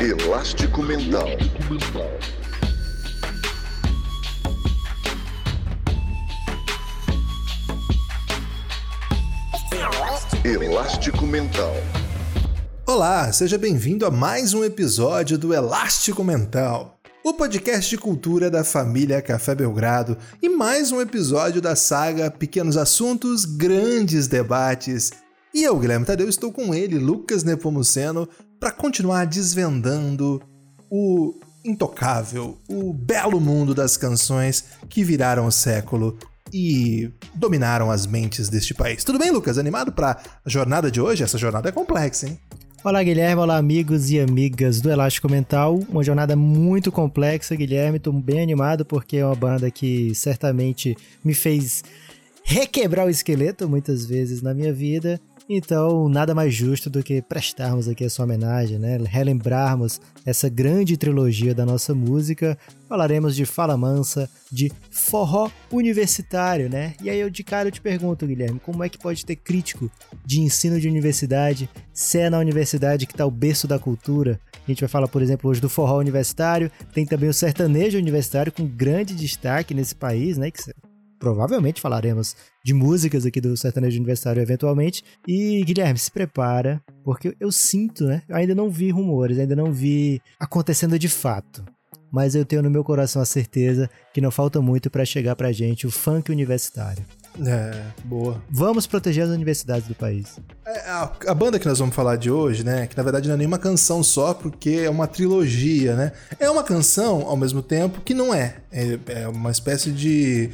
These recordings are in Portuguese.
Elástico Mental. Elástico Mental. Olá, seja bem-vindo a mais um episódio do Elástico Mental, o podcast de cultura da família Café Belgrado e mais um episódio da saga Pequenos Assuntos, Grandes Debates. E eu, Guilherme Tadeu, estou com ele, Lucas Nepomuceno, para continuar desvendando o intocável, o belo mundo das canções que viraram o século e dominaram as mentes deste país. Tudo bem, Lucas? Animado para a jornada de hoje? Essa jornada é complexa, hein? Olá, Guilherme. Olá, amigos e amigas do Elástico Mental. Uma jornada muito complexa, Guilherme. Estou bem animado porque é uma banda que certamente me fez requebrar o esqueleto muitas vezes na minha vida então, nada mais justo do que prestarmos aqui a sua homenagem, né? Relembrarmos essa grande trilogia da nossa música. Falaremos de Fala Mansa, de forró universitário, né? E aí eu de cara eu te pergunto, Guilherme, como é que pode ter crítico de ensino de universidade se é na universidade que está o berço da cultura? A gente vai falar, por exemplo, hoje do forró universitário, tem também o sertanejo universitário com grande destaque nesse país, né? Que provavelmente falaremos de músicas aqui do Sertanejo Universitário eventualmente. E Guilherme, se prepara, porque eu sinto, né? Eu ainda não vi rumores, ainda não vi acontecendo de fato. Mas eu tenho no meu coração a certeza que não falta muito para chegar pra gente o funk universitário. É, boa. Vamos proteger as universidades do país. É, a, a, banda que nós vamos falar de hoje, né? Que na verdade não é nenhuma canção só, porque é uma trilogia, né? É uma canção, ao mesmo tempo, que não é. É, é uma espécie de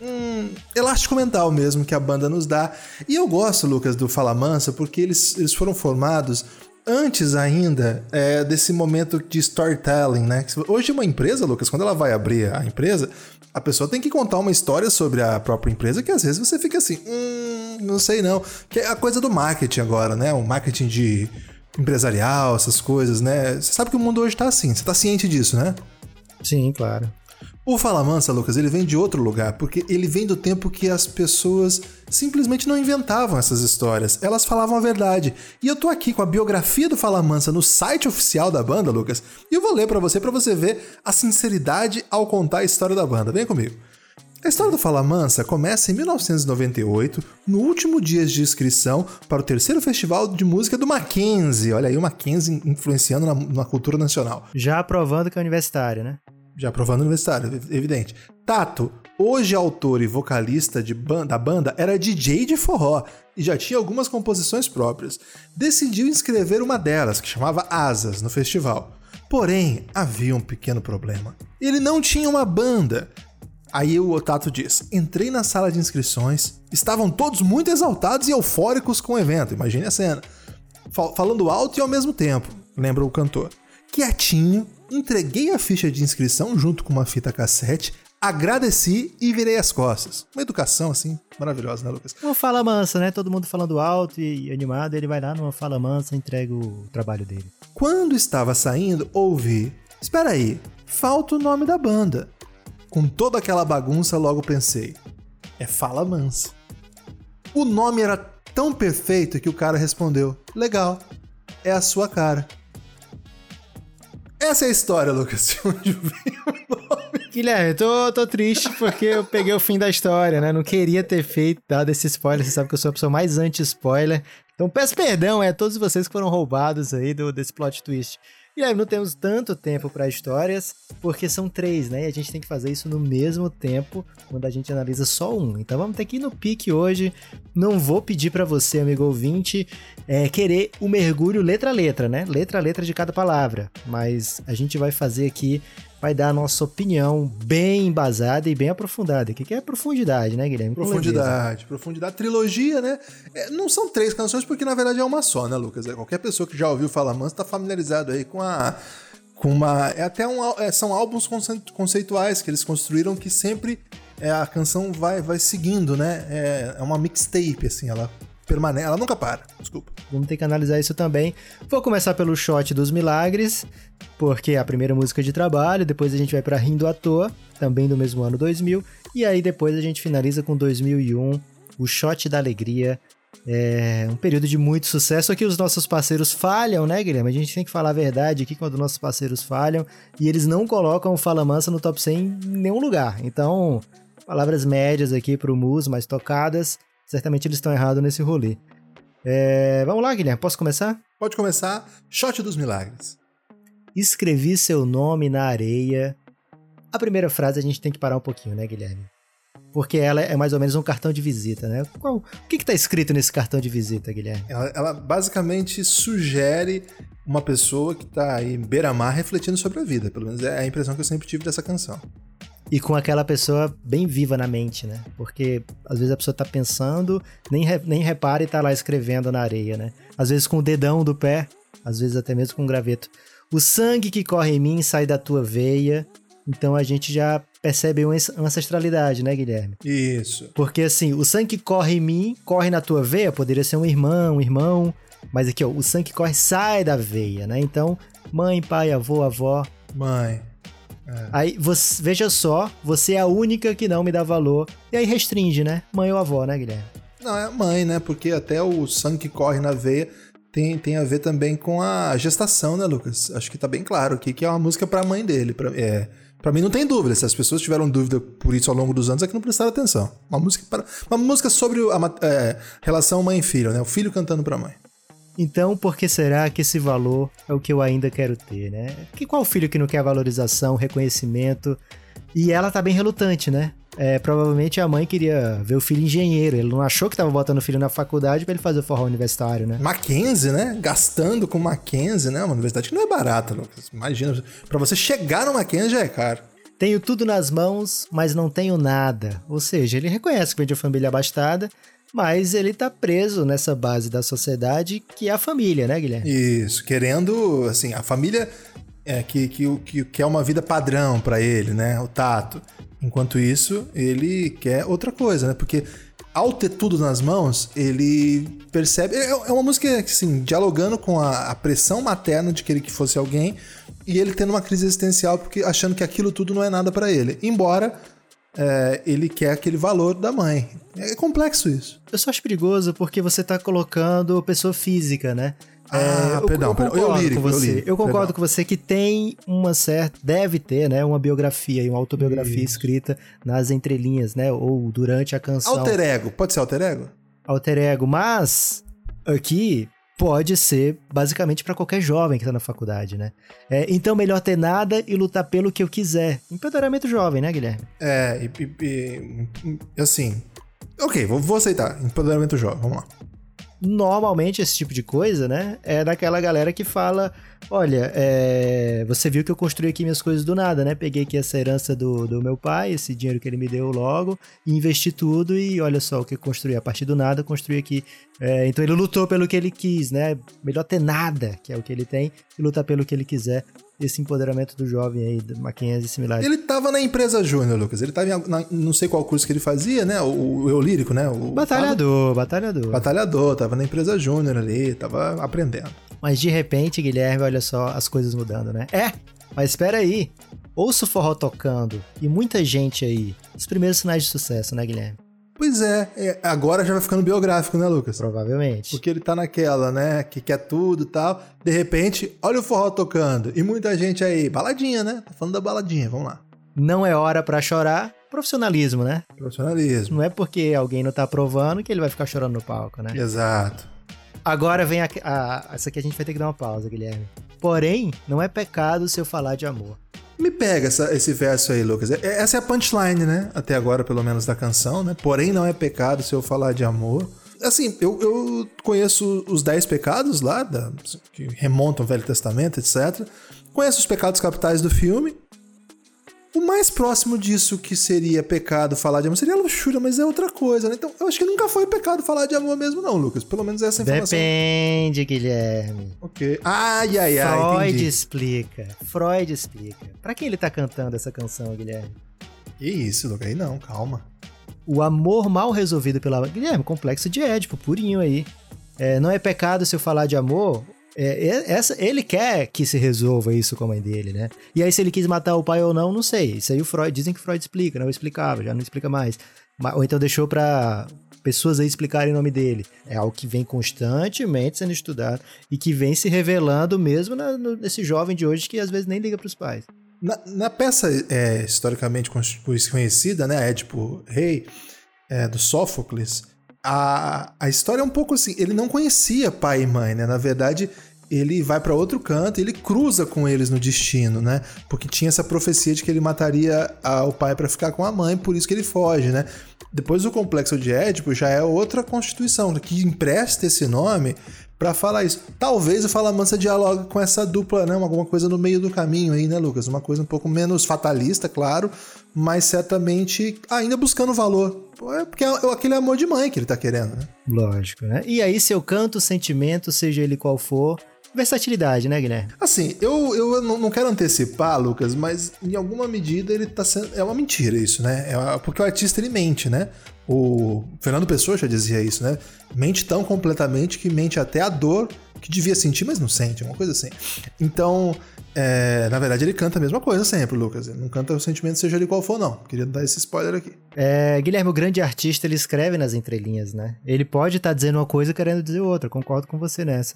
um elástico mental mesmo que a banda nos dá. E eu gosto, Lucas, do Fala Mansa, porque eles, eles foram formados antes ainda é, desse momento de storytelling, né? Hoje uma empresa, Lucas, quando ela vai abrir a empresa, a pessoa tem que contar uma história sobre a própria empresa que às vezes você fica assim, hum, não sei não. Que é a coisa do marketing agora, né? O marketing de empresarial, essas coisas, né? Você sabe que o mundo hoje tá assim, você tá ciente disso, né? Sim, claro. O Fala Mansa, Lucas, ele vem de outro lugar, porque ele vem do tempo que as pessoas simplesmente não inventavam essas histórias, elas falavam a verdade. E eu tô aqui com a biografia do Fala Mansa no site oficial da banda, Lucas, e eu vou ler para você para você ver a sinceridade ao contar a história da banda. Vem comigo. A história do Fala Mansa começa em 1998, no último dia de inscrição para o terceiro festival de música do Mackenzie. Olha aí o Mackenzie influenciando na, na cultura nacional. Já aprovando que é universitário, né? Já provando universitário, evidente. Tato, hoje autor e vocalista de banda, da banda, era DJ de forró e já tinha algumas composições próprias. Decidiu inscrever uma delas, que chamava Asas, no festival. Porém, havia um pequeno problema. Ele não tinha uma banda. Aí o Tato diz: entrei na sala de inscrições, estavam todos muito exaltados e eufóricos com o evento, imagine a cena. Falando alto e ao mesmo tempo, lembra o cantor. Quietinho, entreguei a ficha de inscrição junto com uma fita cassete, agradeci e virei as costas. Uma educação, assim, maravilhosa, né, Lucas? Uma fala mansa, né? Todo mundo falando alto e animado, ele vai lá numa fala mansa e entrega o trabalho dele. Quando estava saindo, ouvi: Espera aí, falta o nome da banda. Com toda aquela bagunça, logo pensei: É Fala Mansa. O nome era tão perfeito que o cara respondeu: Legal, é a sua cara. Essa é a história, Lucas, de onde o. Guilherme, tô, tô triste porque eu peguei o fim da história, né? Não queria ter feito, dado esse spoiler. Você sabe que eu sou a pessoa mais anti-spoiler. Então peço perdão, é, todos vocês que foram roubados aí do, desse plot twist. Guilherme, não temos tanto tempo para histórias, porque são três, né? E a gente tem que fazer isso no mesmo tempo, quando a gente analisa só um. Então vamos ter que ir no pique hoje. Não vou pedir para você, amigo ouvinte, é, querer o mergulho letra a letra, né? Letra a letra de cada palavra. Mas a gente vai fazer aqui vai dar a nossa opinião bem embasada e bem aprofundada. O que é profundidade, né, Guilherme? Profundidade, profundidade. Trilogia, né? É, não são três canções, porque na verdade é uma só, né, Lucas? É, qualquer pessoa que já ouviu Fala Manso tá familiarizado aí com a. Com uma. É até um. É, são álbuns conceituais que eles construíram que sempre é, a canção vai, vai seguindo, né? É, é uma mixtape, assim, ela permanece, ela nunca para. Desculpa. Vamos ter que analisar isso também. Vou começar pelo shot dos milagres, porque é a primeira música de trabalho, depois a gente vai para Rindo à Toa, também do mesmo ano 2000, e aí depois a gente finaliza com 2001, o shot da alegria, É um período de muito sucesso. Aqui os nossos parceiros falham, né, Guilherme? A gente tem que falar a verdade aqui quando nossos parceiros falham e eles não colocam o Fala Mansa no top 100 em nenhum lugar. Então, palavras médias aqui pro Mus, mais tocadas. Certamente eles estão errados nesse rolê. É, vamos lá, Guilherme, posso começar? Pode começar. Shot dos Milagres. Escrevi seu nome na areia. A primeira frase a gente tem que parar um pouquinho, né, Guilherme? Porque ela é mais ou menos um cartão de visita, né? Qual, o que está escrito nesse cartão de visita, Guilherme? Ela, ela basicamente sugere uma pessoa que está aí beira-mar refletindo sobre a vida. Pelo menos é a impressão que eu sempre tive dessa canção. E com aquela pessoa bem viva na mente, né? Porque às vezes a pessoa tá pensando, nem, re, nem repara e tá lá escrevendo na areia, né? Às vezes com o dedão do pé, às vezes até mesmo com um graveto. O sangue que corre em mim sai da tua veia. Então a gente já percebe uma ancestralidade, né, Guilherme? Isso. Porque assim, o sangue que corre em mim, corre na tua veia, poderia ser um irmão, um irmão. Mas aqui, ó, o sangue que corre sai da veia, né? Então, mãe, pai, avô, avó. Mãe. É. Aí, você, veja só, você é a única que não me dá valor. E aí restringe, né? Mãe ou avó, né, Guilherme? Não, é mãe, né? Porque até o sangue que corre na veia tem, tem a ver também com a gestação, né, Lucas? Acho que tá bem claro aqui que é uma música pra mãe dele. Pra, é, pra mim não tem dúvida. Se as pessoas tiveram dúvida por isso ao longo dos anos, é que não prestaram atenção. Uma música, para, uma música sobre a é, relação mãe e filho, né? O filho cantando pra mãe. Então, por que será que esse valor é o que eu ainda quero ter, né? Que qual filho que não quer valorização, reconhecimento? E ela tá bem relutante, né? É, provavelmente a mãe queria ver o filho engenheiro. Ele não achou que tava botando o filho na faculdade para ele fazer o forró universitário, né? Mackenzie, né? Gastando com Mackenzie, né? Uma universidade que não é barata, Lucas. Imagina, para você chegar no Mackenzie já é caro. Tenho tudo nas mãos, mas não tenho nada. Ou seja, ele reconhece que vem de uma família abastada, mas ele tá preso nessa base da sociedade que é a família, né, Guilherme? Isso, querendo, assim, a família é que, que, que, que é uma vida padrão para ele, né? O tato. Enquanto isso, ele quer outra coisa, né? Porque ao ter tudo nas mãos, ele percebe. É, é uma música, assim, dialogando com a, a, pressão materna de querer que fosse alguém e ele tendo uma crise existencial porque achando que aquilo tudo não é nada para ele. Embora é, ele quer aquele valor da mãe. É complexo isso. Eu só acho perigoso porque você tá colocando pessoa física, né? Ah, é, perdão, eu, perdão. Eu, eu lírico, com você. Eu, lírico, eu concordo perdão. com você que tem uma certa, deve ter, né, uma biografia e uma autobiografia Isso. escrita nas entrelinhas, né, ou durante a canção. Alter ego, pode ser alter ego? Alter ego, mas aqui pode ser basicamente para qualquer jovem que tá na faculdade, né? É, então melhor ter nada e lutar pelo que eu quiser. Empoderamento jovem, né, Guilherme? É, e, e, e assim, ok, vou, vou aceitar. Empoderamento jovem, vamos lá normalmente esse tipo de coisa, né? É daquela galera que fala: olha, é, você viu que eu construí aqui minhas coisas do nada, né? Peguei aqui essa herança do, do meu pai, esse dinheiro que ele me deu logo, investi tudo e olha só o que eu construí. A partir do nada, construí aqui. É, então ele lutou pelo que ele quis, né? Melhor ter nada, que é o que ele tem, e lutar pelo que ele quiser esse empoderamento do jovem aí, do Mackenzie e similares. Ele tava na empresa júnior, Lucas. Ele tava em, na, não sei qual curso que ele fazia, né? O, o eu lírico, né? O, batalhador, batalhador. Batalhador, tava na empresa júnior ali, tava aprendendo. Mas de repente, Guilherme, olha só as coisas mudando, né? É, mas espera aí. Ouço o forró tocando e muita gente aí. Os primeiros sinais de sucesso, né, Guilherme? Pois é, é, agora já vai ficando biográfico, né, Lucas? Provavelmente. Porque ele tá naquela, né, que quer tudo e tal. De repente, olha o forró tocando. E muita gente aí, baladinha, né? Tá falando da baladinha, vamos lá. Não é hora para chorar, profissionalismo, né? Profissionalismo. Não é porque alguém não tá aprovando que ele vai ficar chorando no palco, né? Exato. Agora vem a, a, essa aqui a gente vai ter que dar uma pausa, Guilherme. Porém, não é pecado se eu falar de amor. Me pega essa, esse verso aí, Lucas. É, essa é a punchline, né? Até agora, pelo menos, da canção, né? Porém, não é pecado se eu falar de amor. Assim, eu, eu conheço os dez pecados lá, da, que remontam ao Velho Testamento, etc. Conheço os pecados capitais do filme. O mais próximo disso que seria pecado falar de amor seria luxúria, mas é outra coisa, né? Então, eu acho que nunca foi pecado falar de amor mesmo, não, Lucas. Pelo menos essa informação. Depende, Guilherme. Ok. Ai, ai, ai. Freud entendi. explica. Freud explica. Pra quem ele tá cantando essa canção, Guilherme? Que isso, Lucas. Aí não, calma. O amor mal resolvido pela. Guilherme, complexo de Édipo, purinho aí. É, não é pecado se eu falar de amor é, essa, ele quer que se resolva isso com a mãe dele, né? E aí, se ele quis matar o pai ou não, não sei. Isso aí o Freud, dizem que Freud explica, não explicava, já não explica mais. Ou então deixou pra pessoas aí explicarem o nome dele. É algo que vem constantemente sendo estudado e que vem se revelando mesmo na, no, nesse jovem de hoje que às vezes nem liga para os pais. Na, na peça é, historicamente conhecida, né, Édipo Rei, é, do Sófocles, a, a história é um pouco assim, ele não conhecia pai e mãe, né? Na verdade, ele vai para outro canto ele cruza com eles no destino, né? Porque tinha essa profecia de que ele mataria a, o pai para ficar com a mãe, por isso que ele foge, né? Depois o complexo de Édipo já é outra constituição que empresta esse nome para falar isso. Talvez o Fala Mansa dialogue com essa dupla, né? Alguma coisa no meio do caminho aí, né, Lucas? Uma coisa um pouco menos fatalista, claro, mas certamente ainda buscando valor. É porque é aquele amor de mãe que ele tá querendo, né? Lógico, né? E aí, seu canto, sentimento, seja ele qual for, versatilidade, né, Guilherme? Assim, eu, eu não quero antecipar, Lucas, mas em alguma medida ele tá sendo. É uma mentira isso, né? É porque o artista ele mente, né? O Fernando Pessoa já dizia isso, né? Mente tão completamente que mente até a dor que devia sentir, mas não sente, uma coisa assim. Então, é, na verdade, ele canta a mesma coisa sempre, Lucas. Ele não canta o sentimento, seja ele qual for, não. Queria dar esse spoiler aqui. É, Guilherme, o grande artista, ele escreve nas entrelinhas, né? Ele pode estar tá dizendo uma coisa querendo dizer outra. Concordo com você nessa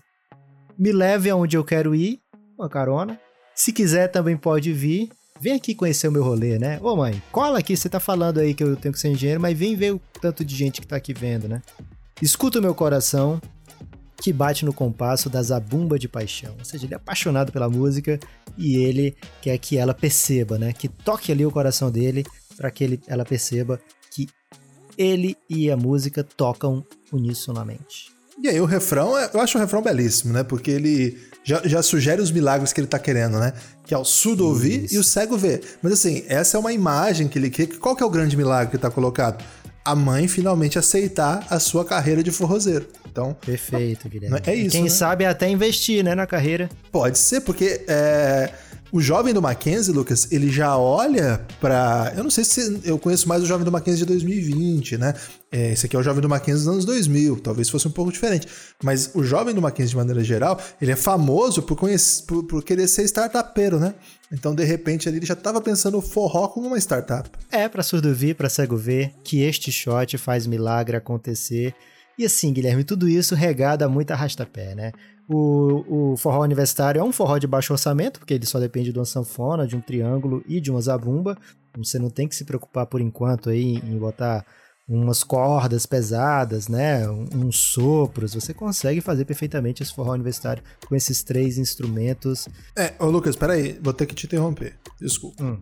me leve aonde eu quero ir, uma carona. Se quiser, também pode vir. Vem aqui conhecer o meu rolê, né? Ô mãe, cola aqui, você tá falando aí que eu tenho que ser engenheiro, mas vem ver o tanto de gente que tá aqui vendo, né? Escuta o meu coração, que bate no compasso da zabumba de paixão. Ou seja, ele é apaixonado pela música e ele quer que ela perceba, né? Que toque ali o coração dele para que ele, ela perceba que ele e a música tocam unisonamente. E aí o refrão, é, eu acho o refrão belíssimo, né? Porque ele já, já sugere os milagres que ele tá querendo, né? Que é o surdo ouvir e o cego ver. Mas assim, essa é uma imagem que ele quer. Qual que é o grande milagre que tá colocado? A mãe finalmente aceitar a sua carreira de forrozeiro. Então, Perfeito, Guilherme. É isso. Quem né? sabe até investir, né, na carreira. Pode ser, porque é, o jovem do Mackenzie, Lucas, ele já olha para. Eu não sei se eu conheço mais o jovem do Mackenzie de 2020, né? É, esse aqui é o jovem do Mackenzie dos anos 2000, talvez fosse um pouco diferente. Mas o jovem do Mackenzie, de maneira geral, ele é famoso por, conhecer, por, por querer ser startupeiro, né? Então, de repente, ali ele já estava pensando o forró como uma startup. É, para surdo vir, para cego ver, que este shot faz milagre acontecer. E assim, Guilherme, tudo isso regado a muita arrastapé, né? O, o forró universitário é um forró de baixo orçamento, porque ele só depende de uma sanfona, de um triângulo e de uma zabumba. Você não tem que se preocupar por enquanto aí em botar umas cordas pesadas, né? Uns sopros. Você consegue fazer perfeitamente esse forró universitário com esses três instrumentos. É, ô Lucas, peraí, vou ter que te interromper. Desculpa. Hum.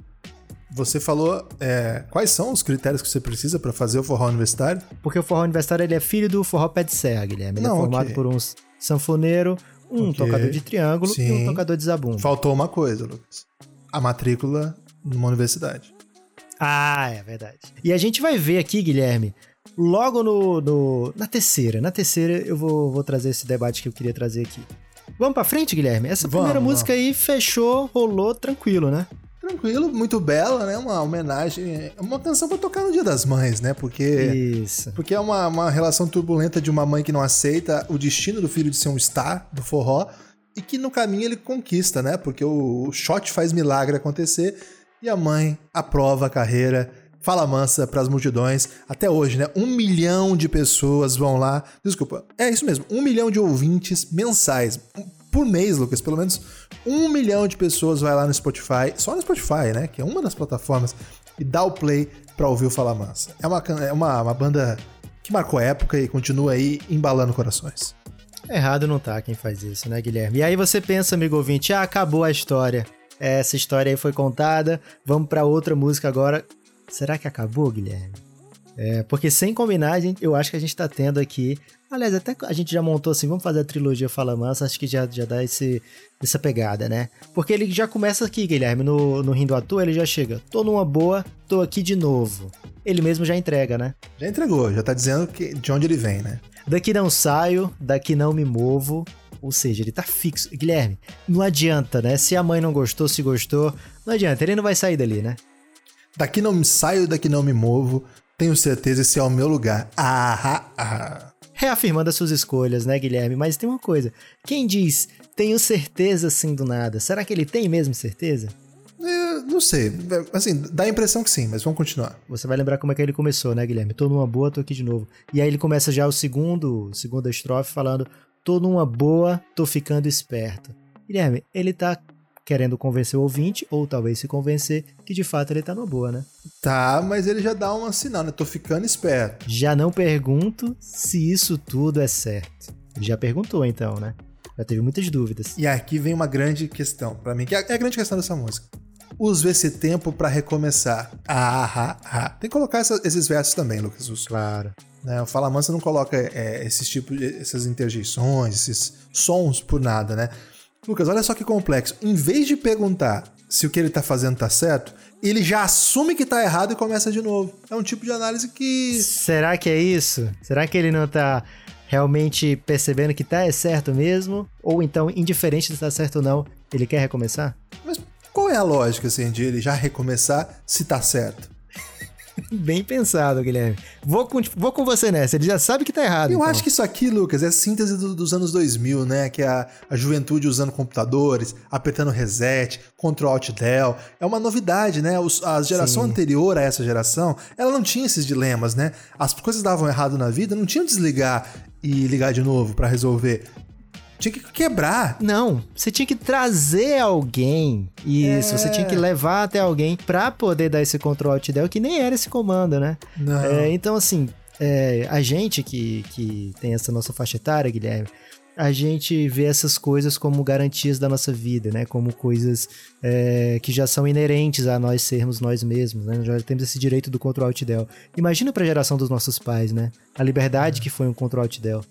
Você falou é, quais são os critérios que você precisa para fazer o forró universitário? Porque o forró universitário ele é filho do forró pé de serra, Guilherme. Ele é Não, é formado okay. por uns sanfoneiro, um tocador de triângulo Sim. e um tocador de zabumba. Faltou uma coisa, Lucas. A matrícula numa universidade. Ah, é verdade. E a gente vai ver aqui, Guilherme, logo no, no na terceira. Na terceira eu vou, vou trazer esse debate que eu queria trazer aqui. Vamos pra frente, Guilherme? Essa vamos, primeira vamos. música aí fechou, rolou tranquilo, né? Tranquilo, muito bela, né? Uma homenagem, uma canção para tocar no Dia das Mães, né? Porque Isso. porque é uma, uma relação turbulenta de uma mãe que não aceita o destino do filho de ser um star do forró e que no caminho ele conquista, né? Porque o, o shot faz milagre acontecer e a mãe aprova a carreira fala mansa para as multidões. Até hoje, né? Um milhão de pessoas vão lá. Desculpa, é isso mesmo. Um milhão de ouvintes mensais por mês, Lucas. Pelo menos um milhão de pessoas vai lá no Spotify, só no Spotify, né? Que é uma das plataformas, e dá o play pra ouvir o Fala Mansa. É uma, é uma, uma banda que marcou época e continua aí embalando corações. Errado não tá quem faz isso, né, Guilherme? E aí você pensa, amigo ouvinte, ah, acabou a história. Essa história aí foi contada, vamos para outra música agora. Será que acabou, Guilherme? É, porque sem combinar, eu acho que a gente tá tendo aqui Aliás, até a gente já montou assim, vamos fazer a trilogia Fala Mansa, acho que já, já dá esse, essa pegada, né? Porque ele já começa aqui, Guilherme, no, no Rindo à Toa, ele já chega, tô numa boa, tô aqui de novo. Ele mesmo já entrega, né? Já entregou, já tá dizendo que, de onde ele vem, né? Daqui não saio, daqui não me movo, ou seja, ele tá fixo. Guilherme, não adianta, né? Se a mãe não gostou, se gostou, não adianta, ele não vai sair dali, né? Daqui não me saio, daqui não me movo, tenho certeza esse é o meu lugar. Ah, ah, ah reafirmando as suas escolhas, né, Guilherme? Mas tem uma coisa: quem diz tenho certeza assim do nada, será que ele tem mesmo certeza? É, não sei. Assim, dá a impressão que sim, mas vamos continuar. Você vai lembrar como é que ele começou, né, Guilherme? Tô numa boa, tô aqui de novo. E aí ele começa já o segundo, segunda estrofe falando: tô numa boa, tô ficando esperto. Guilherme, ele tá querendo convencer o ouvinte, ou talvez se convencer, que de fato ele tá numa boa, né? Tá, mas ele já dá um sinal, né? Tô ficando esperto. Já não pergunto se isso tudo é certo. Já perguntou então, né? Já teve muitas dúvidas. E aqui vem uma grande questão, para mim, que é a grande questão dessa música. Use esse tempo para recomeçar. Ah, ah, ah. Tem que colocar essa, esses versos também, Lucas Russo. Claro. Né, o Fala Mansa não coloca é, esses tipos, essas interjeições, esses sons por nada, né? Lucas, olha só que complexo. Em vez de perguntar se o que ele tá fazendo tá certo, ele já assume que tá errado e começa de novo. É um tipo de análise que. Será que é isso? Será que ele não tá realmente percebendo que tá é certo mesmo? Ou então, indiferente se tá certo ou não, ele quer recomeçar? Mas qual é a lógica, assim, de ele já recomeçar se tá certo? Bem pensado, Guilherme. Vou com, vou com você nessa, ele já sabe que tá errado. Eu então. acho que isso aqui, Lucas, é a síntese do, dos anos 2000, né? Que é a, a juventude usando computadores, apertando reset, Ctrl Alt Del. É uma novidade, né? Os, a geração Sim. anterior a essa geração, ela não tinha esses dilemas, né? As coisas davam errado na vida, não tinham desligar e ligar de novo para resolver. Tinha que quebrar. Não, você tinha que trazer alguém. Isso, é... você tinha que é. levar até alguém para poder dar esse control alt del, que nem era esse comando, né? Não. É, então, assim, é, a gente que, que tem essa nossa faixa etária, Guilherme, a gente vê essas coisas como garantias da nossa vida, né? Como coisas é, que já são inerentes a nós sermos nós mesmos, né? Já temos esse direito do control alt del. Imagina para a geração dos nossos pais, né? A liberdade que foi um control alt del.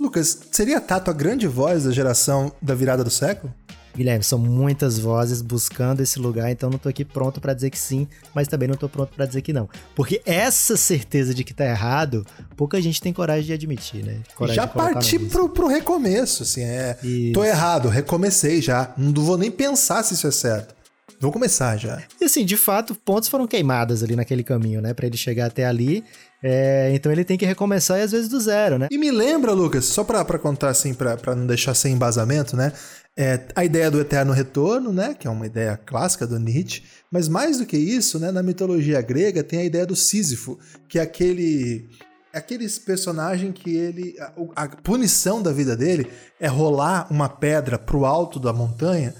Lucas, seria Tato a grande voz da geração da virada do século? Guilherme, são muitas vozes buscando esse lugar, então não tô aqui pronto para dizer que sim, mas também não tô pronto para dizer que não. Porque essa certeza de que tá errado, pouca gente tem coragem de admitir, né? Coragem já parti pro, pro recomeço, assim, é. Isso. Tô errado, recomecei já. Não vou nem pensar se isso é certo. Vou começar já. E assim, de fato, pontos foram queimadas ali naquele caminho, né? Para ele chegar até ali. É, então ele tem que recomeçar e às vezes do zero, né? E me lembra, Lucas, só pra, pra contar assim, pra, pra não deixar sem embasamento, né? É, a ideia do eterno retorno, né? Que é uma ideia clássica do Nietzsche. Mas mais do que isso, né? Na mitologia grega tem a ideia do Sísifo, que é aquele é aquele personagem que ele. A, a, punição da vida dele é rolar uma pedra pro alto da montanha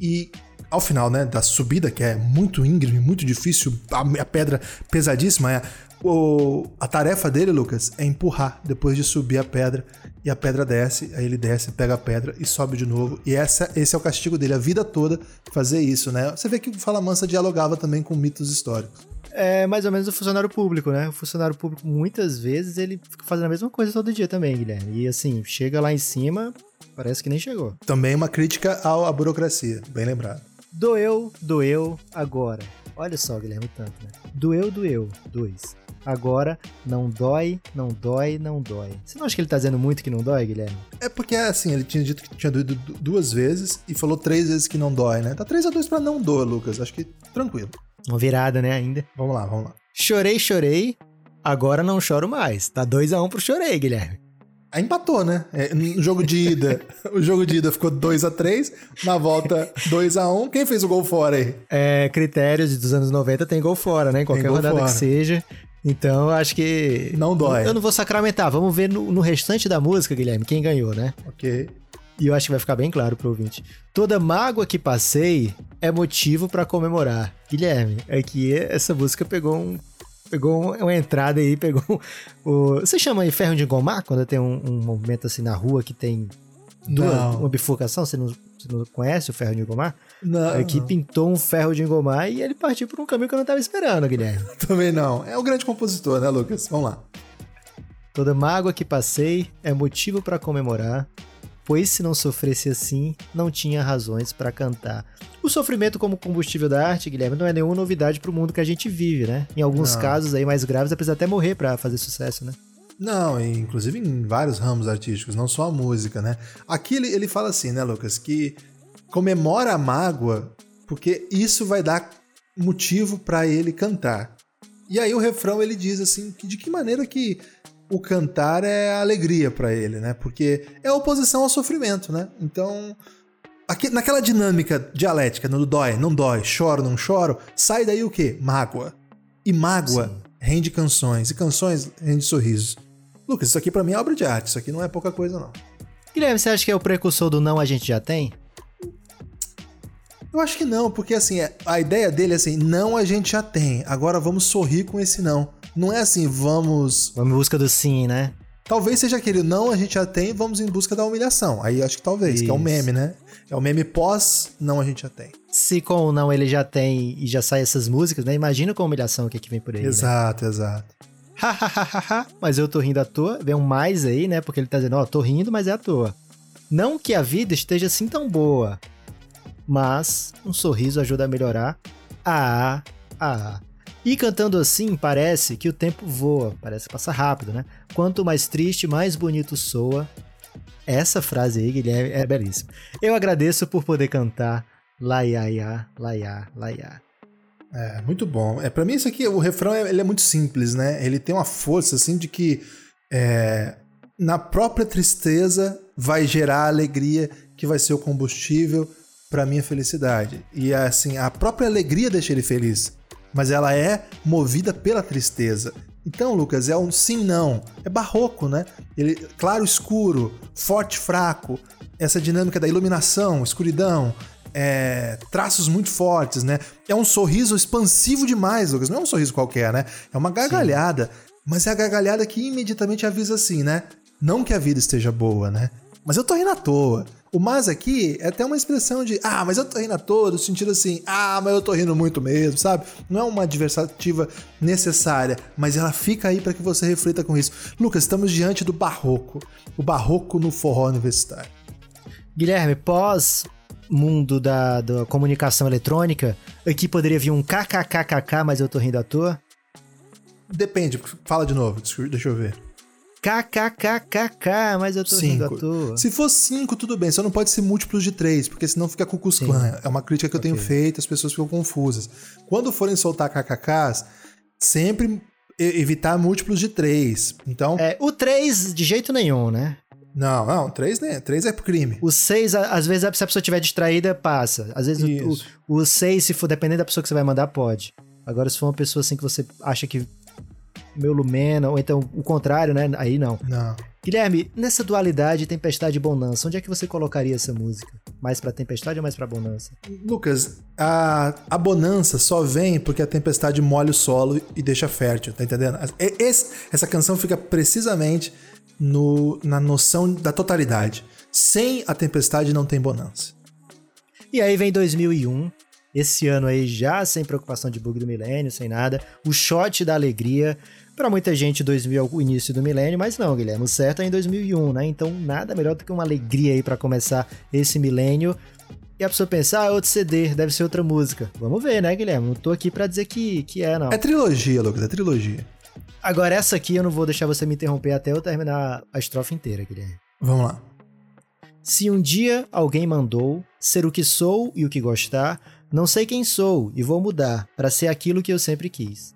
e ao final, né, da subida, que é muito íngreme, muito difícil, a, a pedra pesadíssima, é, o, a tarefa dele, Lucas, é empurrar depois de subir a pedra. E a pedra desce, aí ele desce, pega a pedra e sobe de novo. E essa, esse é o castigo dele, a vida toda fazer isso, né? Você vê que o Fala Mansa dialogava também com mitos históricos. É mais ou menos o funcionário público, né? O funcionário público, muitas vezes, ele fica fazendo a mesma coisa todo dia também, Guilherme. E assim, chega lá em cima, parece que nem chegou. Também uma crítica à burocracia, bem lembrado. Doeu, doeu, agora. Olha só, Guilherme, tanto, né? Doeu, doeu, dois. Agora, não dói, não dói, não dói. Você não acha que ele tá dizendo muito que não dói, Guilherme? É porque, assim, ele tinha dito que tinha doído duas vezes e falou três vezes que não dói, né? Tá 3 a 2 pra não dor, Lucas. Acho que tranquilo. Uma virada, né, ainda. Vamos lá, vamos lá. Chorei, chorei. Agora não choro mais. Tá 2 a 1 um pro chorei, Guilherme. Aí empatou, né? É, no jogo de ida, o jogo de ida ficou 2 a 3 na volta 2 a 1 Quem fez o gol fora aí? É, critérios dos anos 90 tem gol fora, né? Em qualquer rodada fora. que seja. Então, acho que. Não dói. Eu não vou sacramentar. Vamos ver no, no restante da música, Guilherme, quem ganhou, né? Ok. E eu acho que vai ficar bem claro pro ouvinte. Toda mágoa que passei é motivo para comemorar. Guilherme, é que essa música pegou um pegou uma entrada aí, pegou o. Você chama aí ferro de engomar quando tem um, um movimento assim na rua que tem duas, uma bifurcação? Você não, você não conhece o ferro de engomar? Não. É que pintou um ferro de engomar e ele partiu por um caminho que eu não estava esperando, Guilherme. Também não. É o grande compositor, né, Lucas? Vamos lá. Toda mágoa que passei é motivo para comemorar pois se não sofresse assim, não tinha razões para cantar. O sofrimento como combustível da arte, Guilherme, não é nenhuma novidade para o mundo que a gente vive, né? Em alguns não. casos aí mais graves, é preciso até morrer para fazer sucesso, né? Não, inclusive em vários ramos artísticos, não só a música, né? Aqui ele, ele fala assim, né, Lucas, que comemora a mágoa porque isso vai dar motivo para ele cantar. E aí o refrão ele diz assim, que de que maneira que o cantar é alegria para ele, né? Porque é oposição ao sofrimento, né? Então, Aqui, naquela dinâmica dialética, no dói, não dói, choro, não choro, sai daí o quê? Mágoa. E mágoa Sim. rende canções, e canções rende sorrisos. Lucas, isso aqui para mim é obra de arte, isso aqui não é pouca coisa, não. Guilherme, você acha que é o precursor do não a gente já tem? Eu acho que não, porque assim, a ideia dele é assim, não a gente já tem, agora vamos sorrir com esse não. Não é assim, vamos. Vamos em busca do sim, né? Talvez seja aquele não a gente já tem, vamos em busca da humilhação. Aí acho que talvez, Isso. que é o um meme, né? É o meme pós não a gente já tem. Se com o não ele já tem e já sai essas músicas, né? Imagina com a humilhação que, é que vem por aí. Exato, né? exato. mas eu tô rindo à toa. Vem um mais aí, né? Porque ele tá dizendo, ó, oh, tô rindo, mas é à toa. Não que a vida esteja assim tão boa, mas um sorriso ajuda a melhorar. Ah, ah. E cantando assim, parece que o tempo voa, parece que passa rápido, né? Quanto mais triste, mais bonito soa. Essa frase aí, Guilherme, é belíssima. Eu agradeço por poder cantar Laiaia, Laiá, Laiá. É, muito bom. É, para mim isso aqui, o refrão ele é muito simples, né? Ele tem uma força assim de que é, na própria tristeza vai gerar alegria que vai ser o combustível para minha felicidade. E assim, a própria alegria deixa ele feliz, mas ela é movida pela tristeza. Então, Lucas, é um sim não, é barroco, né? Ele claro escuro, forte fraco, essa dinâmica da iluminação, escuridão, é, traços muito fortes, né? É um sorriso expansivo demais, Lucas. Não é um sorriso qualquer, né? É uma gargalhada. Sim. Mas é a gargalhada que imediatamente avisa assim, né? Não que a vida esteja boa, né? Mas eu tô rindo à toa. O mas aqui é até uma expressão de, ah, mas eu tô rindo a todo, sentido assim, ah, mas eu tô rindo muito mesmo, sabe? Não é uma adversativa necessária, mas ela fica aí para que você reflita com isso. Lucas, estamos diante do barroco, o barroco no forró universitário. Guilherme, pós mundo da, da comunicação eletrônica, aqui poderia vir um kkkk, mas eu tô rindo à toa? Depende, fala de novo, deixa eu ver. KKKKK, mas eu tô cinco. rindo à toa. Se for cinco, tudo bem. Só não pode ser múltiplos de três, porque senão fica com. É uma crítica que okay. eu tenho feito, as pessoas ficam confusas. Quando forem soltar KKKs, sempre evitar múltiplos de três. Então. É, o três de jeito nenhum, né? Não, não, três, né? Três é crime. O seis, às vezes, se a pessoa estiver distraída, passa. Às vezes, o, o, seis, se for dependendo da pessoa que você vai mandar, pode. Agora, se for uma pessoa assim que você acha que meu Lumena, ou então o contrário, né? Aí não. Não. Guilherme, nessa dualidade Tempestade e Bonança, onde é que você colocaria essa música? Mais pra Tempestade ou mais pra Bonança? Lucas, a, a Bonança só vem porque a Tempestade molha o solo e deixa fértil, tá entendendo? Esse, essa canção fica precisamente no, na noção da totalidade. Sem a Tempestade não tem Bonança. E aí vem 2001, esse ano aí já sem preocupação de bug do milênio, sem nada, o shot da alegria, para muita gente, 2000 é o início do milênio, mas não, Guilherme, o certo é em 2001, né? Então, nada melhor do que uma alegria aí para começar esse milênio. E a pessoa pensa, ah, é outro CD, deve ser outra música. Vamos ver, né, Guilherme? Não tô aqui para dizer que, que é, não. É trilogia, Lucas, é trilogia. Agora, essa aqui eu não vou deixar você me interromper até eu terminar a estrofe inteira, Guilherme. Vamos lá. Se um dia alguém mandou ser o que sou e o que gostar, não sei quem sou e vou mudar para ser aquilo que eu sempre quis.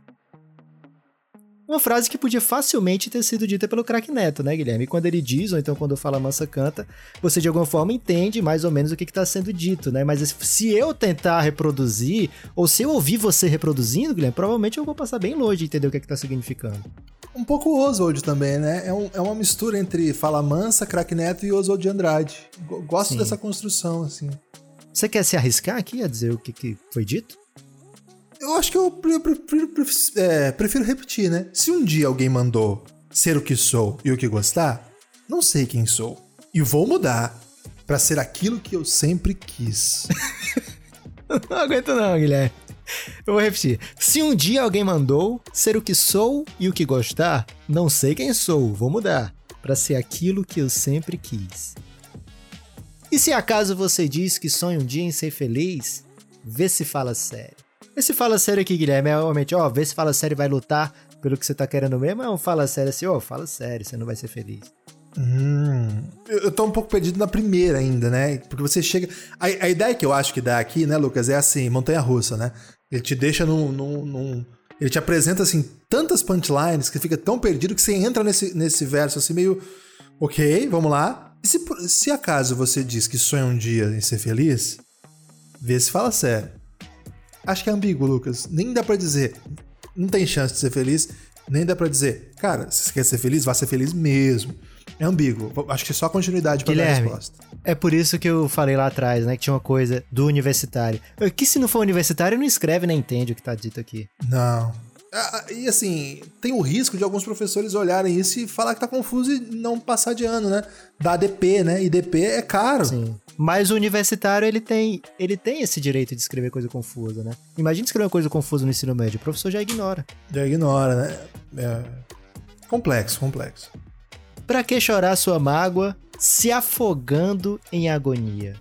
Uma frase que podia facilmente ter sido dita pelo craque Neto, né, Guilherme? E quando ele diz, ou então quando fala Mansa canta, você de alguma forma entende mais ou menos o que está sendo dito, né? Mas se eu tentar reproduzir, ou se eu ouvir você reproduzindo, Guilherme, provavelmente eu vou passar bem longe de entender o que está significando. Um pouco Oswald também, né? É, um, é uma mistura entre Fala Mansa, craque Neto e Oswald de Andrade. Gosto Sim. dessa construção, assim. Você quer se arriscar aqui a dizer o que, que foi dito? Eu acho que eu prefiro, prefiro, é, prefiro repetir, né? Se um dia alguém mandou ser o que sou e o que gostar, não sei quem sou. E vou mudar para ser aquilo que eu sempre quis. não aguento não, Guilherme. Eu vou repetir. Se um dia alguém mandou ser o que sou e o que gostar, não sei quem sou, vou mudar para ser aquilo que eu sempre quis. E se acaso você diz que sonha um dia em ser feliz, vê se fala sério. Esse fala sério aqui, Guilherme, é realmente, ó, vê se fala sério vai lutar pelo que você tá querendo mesmo, é um fala sério assim, ó, fala sério, você não vai ser feliz. Hum, eu tô um pouco perdido na primeira ainda, né? Porque você chega. A, a ideia que eu acho que dá aqui, né, Lucas, é assim, montanha russa, né? Ele te deixa num, num, num. Ele te apresenta, assim, tantas punchlines que fica tão perdido que você entra nesse, nesse verso assim, meio. Ok, vamos lá. Se, se acaso você diz que sonha um dia em ser feliz, vê se fala sério. Acho que é ambíguo, Lucas. Nem dá para dizer, não tem chance de ser feliz, nem dá para dizer, cara, se você quer ser feliz, vá ser feliz mesmo. É ambíguo. Acho que é só continuidade para dar a resposta. É por isso que eu falei lá atrás, né? Que tinha uma coisa do universitário. Que se não for universitário, não escreve nem entende o que tá dito aqui. Não. Ah, e assim, tem o risco de alguns professores olharem isso e falar que tá confuso e não passar de ano, né? Da DP, né? E DP é caro. Sim. Mas o universitário, ele tem, ele tem esse direito de escrever coisa confusa, né? Imagina escrever uma coisa confusa no ensino médio. O professor já ignora. Já ignora, né? É... Complexo, complexo. Pra que chorar sua mágoa se afogando em agonia?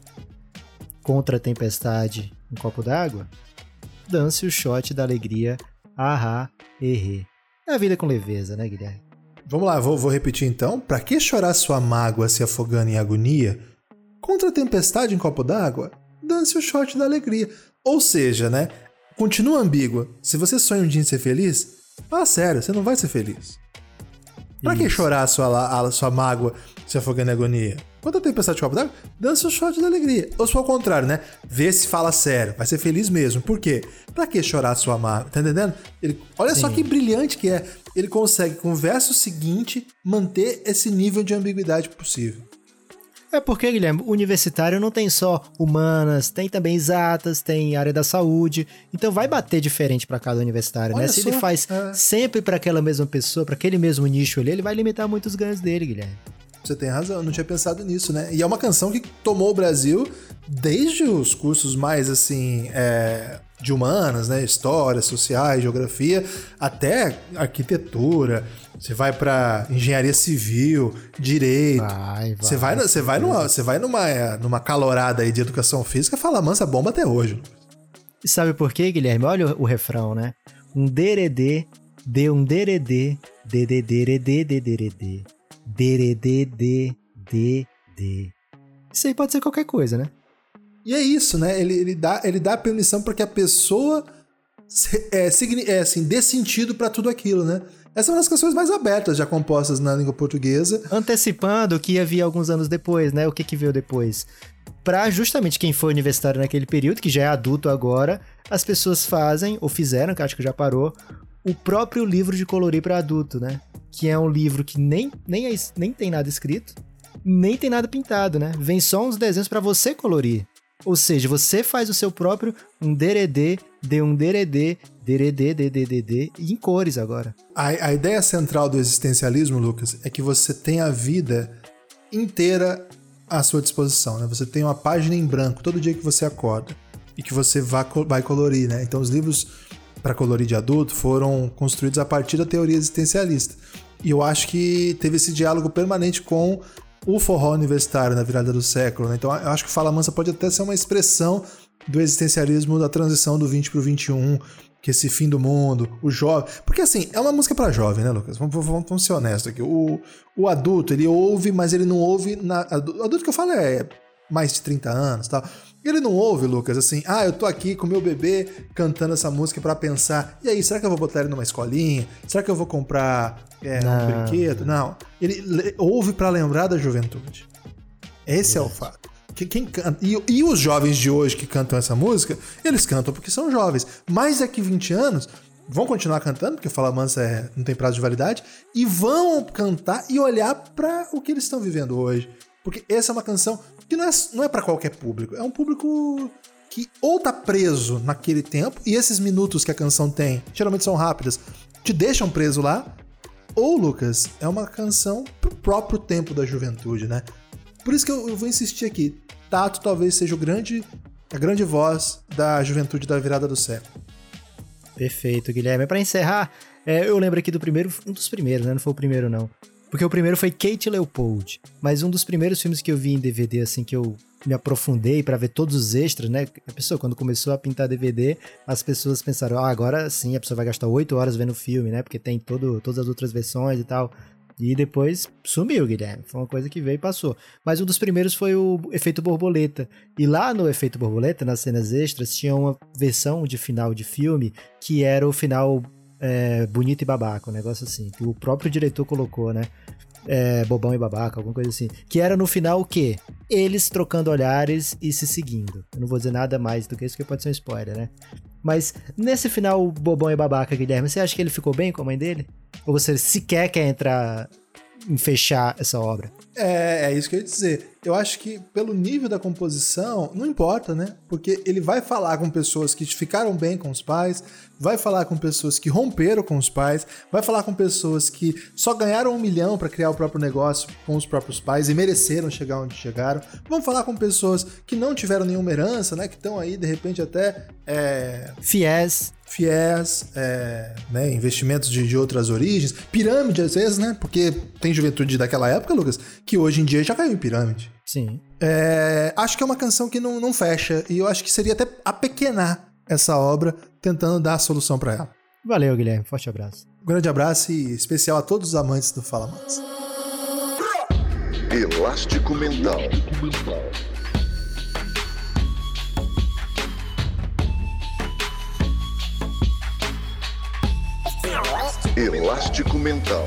Contra a tempestade, um copo d'água? Dance o shot da alegria, ahá, errê. É a vida com leveza, né, Guilherme? Vamos lá, vou, vou repetir então. Pra que chorar sua mágoa se afogando em agonia? Contra a tempestade em copo d'água, dance o shot da alegria. Ou seja, né? Continua ambígua. Se você sonha um dia em ser feliz, fala sério, você não vai ser feliz. Pra Isso. que chorar a sua, a sua mágoa se afogando em agonia? Quando a tempestade de copo d'água, dança o shot da alegria. Ou se for ao contrário, né? Vê se fala sério, vai ser feliz mesmo. Por quê? Pra que chorar a sua mágoa? Tá entendendo? Ele, olha Sim. só que brilhante que é. Ele consegue, com o verso seguinte, manter esse nível de ambiguidade possível. É porque, Guilherme, universitário não tem só humanas, tem também exatas, tem área da saúde. Então vai bater diferente para cada universitário, né? Olha né? Se só, ele faz é. sempre para aquela mesma pessoa, para aquele mesmo nicho ali, ele vai limitar muito os ganhos dele, Guilherme. Você tem razão, eu não tinha pensado nisso, né? E é uma canção que tomou o Brasil desde os cursos mais assim. É, de humanas, né? História, sociais, geografia, até arquitetura. Você vai para engenharia civil, direito. Vai, vai, você vai, você vai numa, você vai numa, numa calorada aí de educação física, fala mansa bomba até hoje. E sabe por quê, Guilherme? Olha o, o refrão, né? Um deredê, de um deredê, de de deredê, de deredê, deredê, de de de. Isso aí pode ser qualquer coisa, né? E é isso, né? Ele, ele, dá, ele dá permissão para que a pessoa é, é, assim, dê sentido para tudo aquilo, né? Essa é uma das canções mais abertas já compostas na língua portuguesa. Antecipando o que ia vir alguns anos depois, né? O que, que veio depois. Pra justamente quem foi universitário naquele período, que já é adulto agora, as pessoas fazem, ou fizeram, que acho que já parou, o próprio livro de colorir para adulto, né? Que é um livro que nem, nem, é, nem tem nada escrito, nem tem nada pintado, né? Vem só uns desenhos para você colorir. Ou seja, você faz o seu próprio um deredê, de um deredê, deredê, dedê, em cores agora. A, a ideia central do existencialismo, Lucas, é que você tem a vida inteira à sua disposição, né? Você tem uma página em branco todo dia que você acorda e que você vai colorir, né? Então os livros para colorir de adulto foram construídos a partir da teoria existencialista. E eu acho que teve esse diálogo permanente com o forró universitário na virada do século. Né? Então eu acho que Fala Mansa pode até ser uma expressão do existencialismo da transição do 20 para o 21, que esse fim do mundo, o jovem. Porque assim, é uma música para jovem, né, Lucas? Vamos, vamos, vamos, ser honestos aqui. O, o adulto, ele ouve, mas ele não ouve. Na, o adulto que eu falo é mais de 30 anos tal. Ele não ouve, Lucas, assim, ah, eu tô aqui com meu bebê cantando essa música para pensar, e aí, será que eu vou botar ele numa escolinha? Será que eu vou comprar é, um brinquedo? Não. Ele ouve para lembrar da juventude. Esse é, é o fato. Quem canta, e, e, os jovens de hoje que cantam essa música, eles cantam porque são jovens. Mais daqui 20 anos, vão continuar cantando, porque Fala Mansa é, não tem prazo de validade, e vão cantar e olhar para o que eles estão vivendo hoje. Porque essa é uma canção que não é, não é para qualquer público. É um público que ou tá preso naquele tempo, e esses minutos que a canção tem, geralmente são rápidas, te deixam preso lá, ou, Lucas, é uma canção pro próprio tempo da juventude, né? Por isso que eu, eu vou insistir aqui. Tato talvez seja o grande, a grande voz da juventude da virada do século. Perfeito, Guilherme. Para encerrar, é, eu lembro aqui do primeiro, um dos primeiros, né? Não foi o primeiro, não. Porque o primeiro foi Kate Leopold. Mas um dos primeiros filmes que eu vi em DVD, assim, que eu me aprofundei para ver todos os extras, né? A pessoa, quando começou a pintar DVD, as pessoas pensaram, ah, agora sim a pessoa vai gastar oito horas vendo o filme, né? Porque tem todo, todas as outras versões e tal. E depois sumiu, Guilherme. Foi uma coisa que veio e passou. Mas um dos primeiros foi o Efeito Borboleta. E lá no Efeito Borboleta, nas cenas extras, tinha uma versão de final de filme que era o final é, bonito e babaca, um negócio assim, que o próprio diretor colocou, né? é, bobão e babaca, alguma coisa assim. Que era no final o quê? Eles trocando olhares e se seguindo. Eu não vou dizer nada mais do que isso, porque pode ser um spoiler, né? Mas nesse final, bobão e babaca, Guilherme, você acha que ele ficou bem com a mãe dele? Ou você sequer quer entrar em fechar essa obra? É, é isso que eu ia dizer. Eu acho que pelo nível da composição, não importa, né? Porque ele vai falar com pessoas que ficaram bem com os pais, vai falar com pessoas que romperam com os pais, vai falar com pessoas que só ganharam um milhão para criar o próprio negócio com os próprios pais e mereceram chegar onde chegaram. Vamos falar com pessoas que não tiveram nenhuma herança, né? Que estão aí, de repente, até. É... Fiéis fiéis, é, né, investimentos de, de, outras origens, pirâmide às vezes, né? Porque tem juventude daquela época, Lucas, que hoje em dia já caiu em pirâmide. Sim. É, acho que é uma canção que não, não fecha e eu acho que seria até apequenar essa obra tentando dar a solução para ela. Valeu, Guilherme. Forte abraço. Um grande abraço e especial a todos os amantes do Fala Mais. Elástico Mental. Elástico Mental.